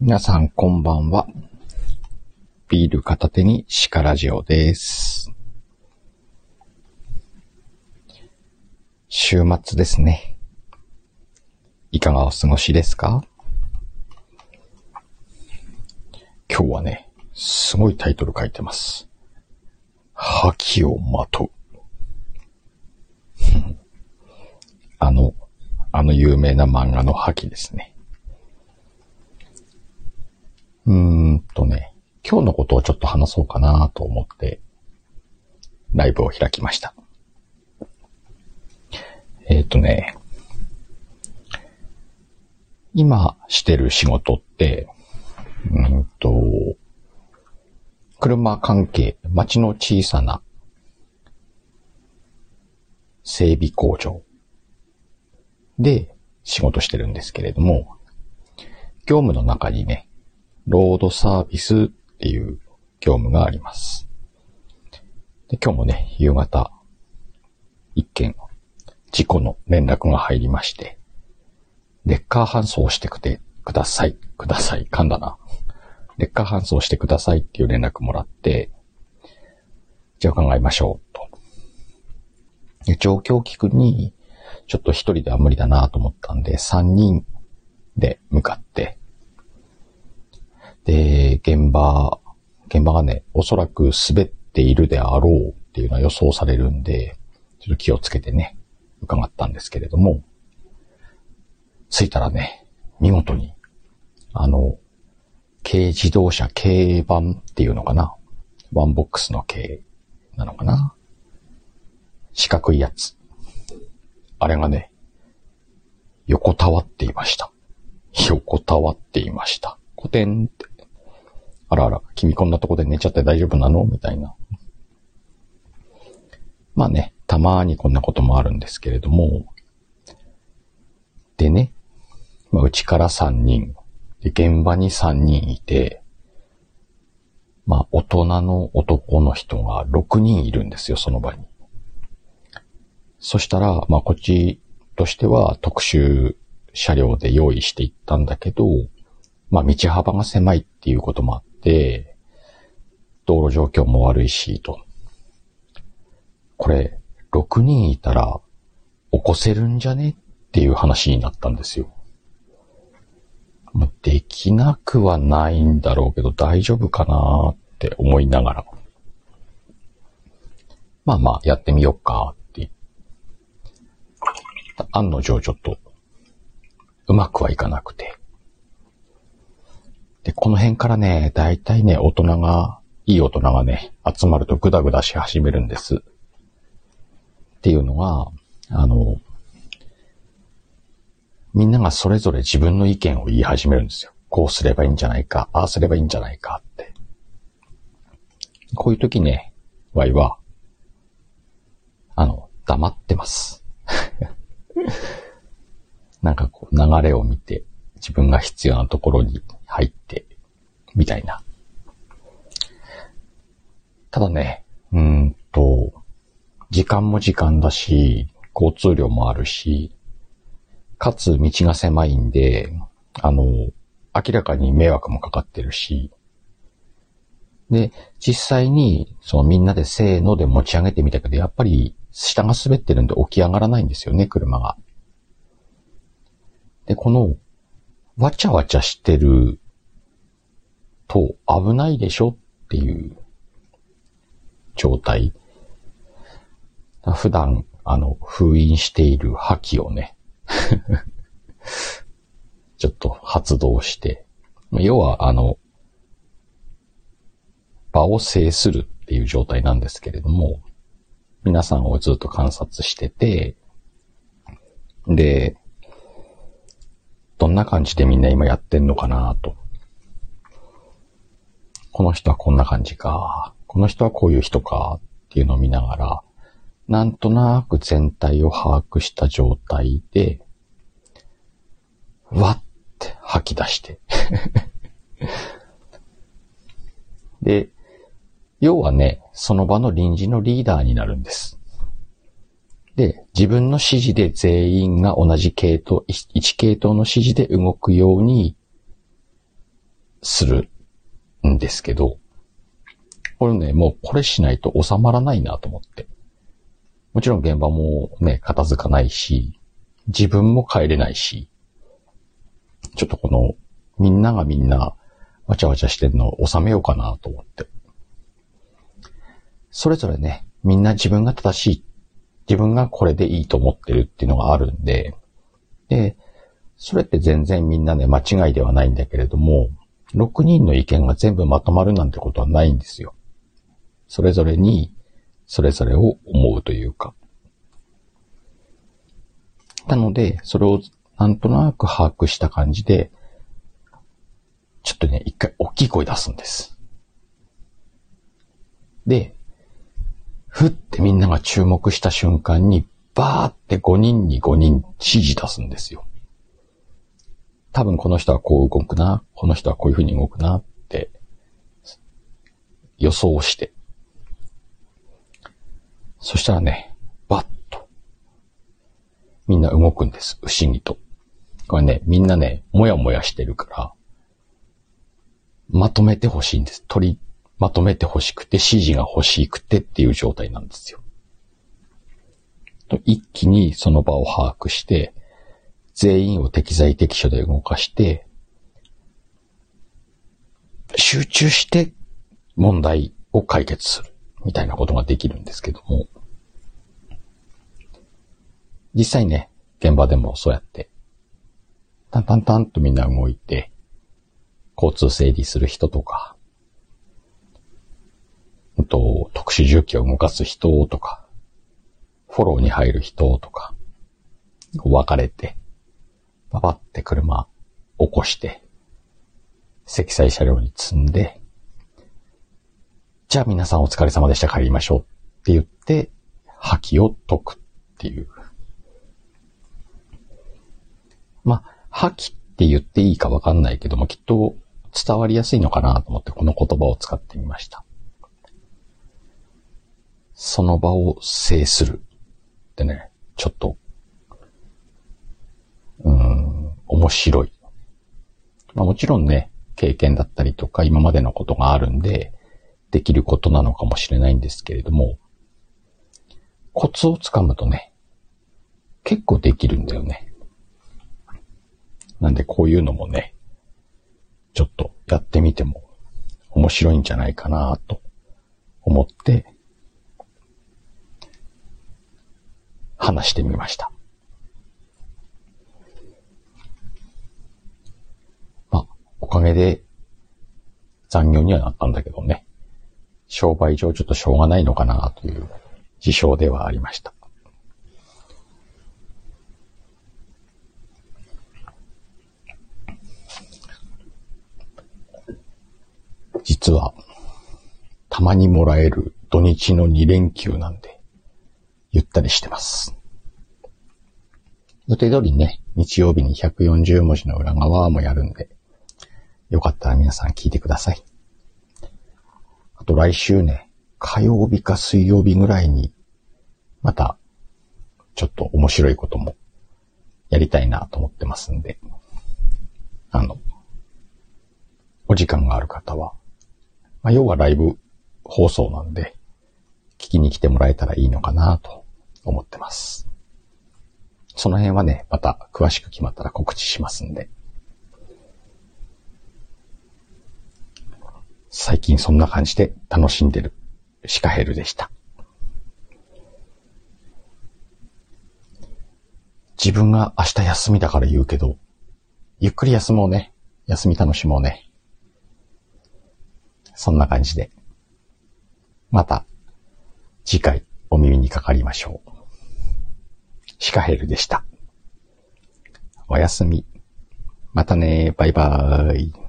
皆さんこんばんは。ビール片手にシカラジオです。週末ですね。いかがお過ごしですか？今日はね、すごいタイトル書いてます。覇気をまとう。あの、あの有名な漫画の覇気ですね。うーんとね、今日のことをちょっと話そうかなと思って、ライブを開きました。えっ、とね、今してる仕事って、うんと、車関係、街の小さな整備工場で仕事してるんですけれども、業務の中にね、ロードサービスっていう業務があります。で今日もね、夕方、一件、事故の連絡が入りまして、レッカー搬送してくてください、ください、噛んだな。レッカー搬送してくださいっていう連絡もらって、じゃあ考えましょう、と。で状況を聞くに、ちょっと一人では無理だなと思ったんで、三人で向かって、で、現場、現場がね、おそらく滑っているであろうっていうのは予想されるんで、ちょっと気をつけてね、伺ったんですけれども、着いたらね、見事に、あの、軽自動車軽バンっていうのかな？ワンボックスの軽なのかな？四角いやつ。あれがね、横たわっていました。横たわっていました。コテンって。あらあら、君こんなとこで寝ちゃって大丈夫なの？みたいな。まあね、たまーにこんなこともあるんですけれども。でね、まあ、うちから3人、で、現場に3人いて、まあ、大人の男の人が6人いるんですよ、その場に。そしたら、まあ、こっちとしては特殊車両で用意していったんだけど、まあ、道幅が狭いっていうこともあって、道路状況も悪いし、と。これ、6人いたら、起こせるんじゃねっていう話になったんですよ。もうできなくはないんだろうけど、大丈夫かなって思いながら。まあまあ、やってみようか。案の定ちょっと、うまくはいかなくて。で、この辺からね、だいたいね、大人が、いい大人がね、集まるとグダグダし始めるんです。っていうのが、あの、みんながそれぞれ自分の意見を言い始めるんですよ。こうすればいいんじゃないか、ああすればいいんじゃないかって。こういう時ね、ワイは、あの、黙ってます。なんかこう流れを見て、自分が必要なところに入って、みたいな。ただね、うんと、時間も時間だし、交通量もあるし、かつ道が狭いんで、あの、明らかに迷惑もかかってるし、で、実際に、そのみんなでせーので持ち上げてみたけど、やっぱり下が滑ってるんで起き上がらないんですよね、車が。で、この、わちゃわちゃしてると危ないでしょっていう状態。普段、あの、封印している覇気をね、ちょっと発動して、要は、あの、場を制するっていう状態なんですけれども、皆さんをずっと観察してて、で、どんな感じでみんな今やってんのかなと。この人はこんな感じか、この人はこういう人かっていうのを見ながら、なんとなく全体を把握した状態で、わって吐き出して。で、要はね、その場の臨時のリーダーになるんです。で、自分の指示で全員が同じ系統、1系統の指示で動くようにするんですけど、これね、もうこれしないと収まらないなと思って。もちろん現場もね、片付かないし、自分も帰れないし、ちょっとこの、みんながみんな、わちゃわちゃしてるのを収めようかなと思って。それぞれね、みんな自分が正しい、自分がこれでいいと思ってるっていうのがあるんで、で、それって全然みんなね、間違いではないんだけれども、6人の意見が全部まとまるなんてことはないんですよ。それぞれに、それぞれを思うというか。なので、それをなんとなく把握した感じで、ちょっとね、一回大きい声出すんです。で、ふってみんなが注目した瞬間に、バーって5人に5人指示出すんですよ。多分この人はこう動くな、この人はこういう風に動くなって予想して。そしたらね、バッとみんな動くんです。不思議と。これね、みんなね、もやもやしてるから、まとめてほしいんです。取り、まとめてほしくて、指示が欲しくてっていう状態なんですよ。と一気にその場を把握して、全員を適材適所で動かして、集中して問題を解決するみたいなことができるんですけども、実際ね、現場でもそうやって、タンタンタンとみんな動いて、交通整理する人とか、と特殊重機を動かす人とか、フォローに入る人とか、分かれて、パパって車起こして、積載車両に積んで、じゃあ皆さんお疲れ様でした帰りましょうって言って、破棄を解くっていう。まあ、破棄って言っていいかわかんないけども、きっと伝わりやすいのかなと思ってこの言葉を使ってみました。その場を制するってね、ちょっとうん、面白い。まあもちろんね、経験だったりとか今までのことがあるんで、できることなのかもしれないんですけれども、コツをつかむとね、結構できるんだよね。なんでこういうのもね、ちょっとやってみても面白いんじゃないかなと思って話してみました。まあおかげで残業にはなったんだけどね。商売上ちょっとしょうがないのかなという事象ではありました。実は、たまにもらえる土日の2連休なんで、ゆったりしてます。予定通りね、日曜日に140文字の裏側もやるんで、よかったら皆さん聞いてください。あと来週ね、火曜日か水曜日ぐらいに、また、ちょっと面白いこともやりたいなと思ってますんで、あの、お時間がある方は、まあ、要はライブ放送なんで、聞きに来てもらえたらいいのかなと思ってます。その辺はね、また詳しく決まったら告知しますんで。最近そんな感じで楽しんでるシカヘルでした。自分が明日休みだから言うけど、ゆっくり休もうね。休み楽しもうね。そんな感じで。また次回お耳にかかりましょう。シカヘルでした。おやすみ。またねバイバーイ。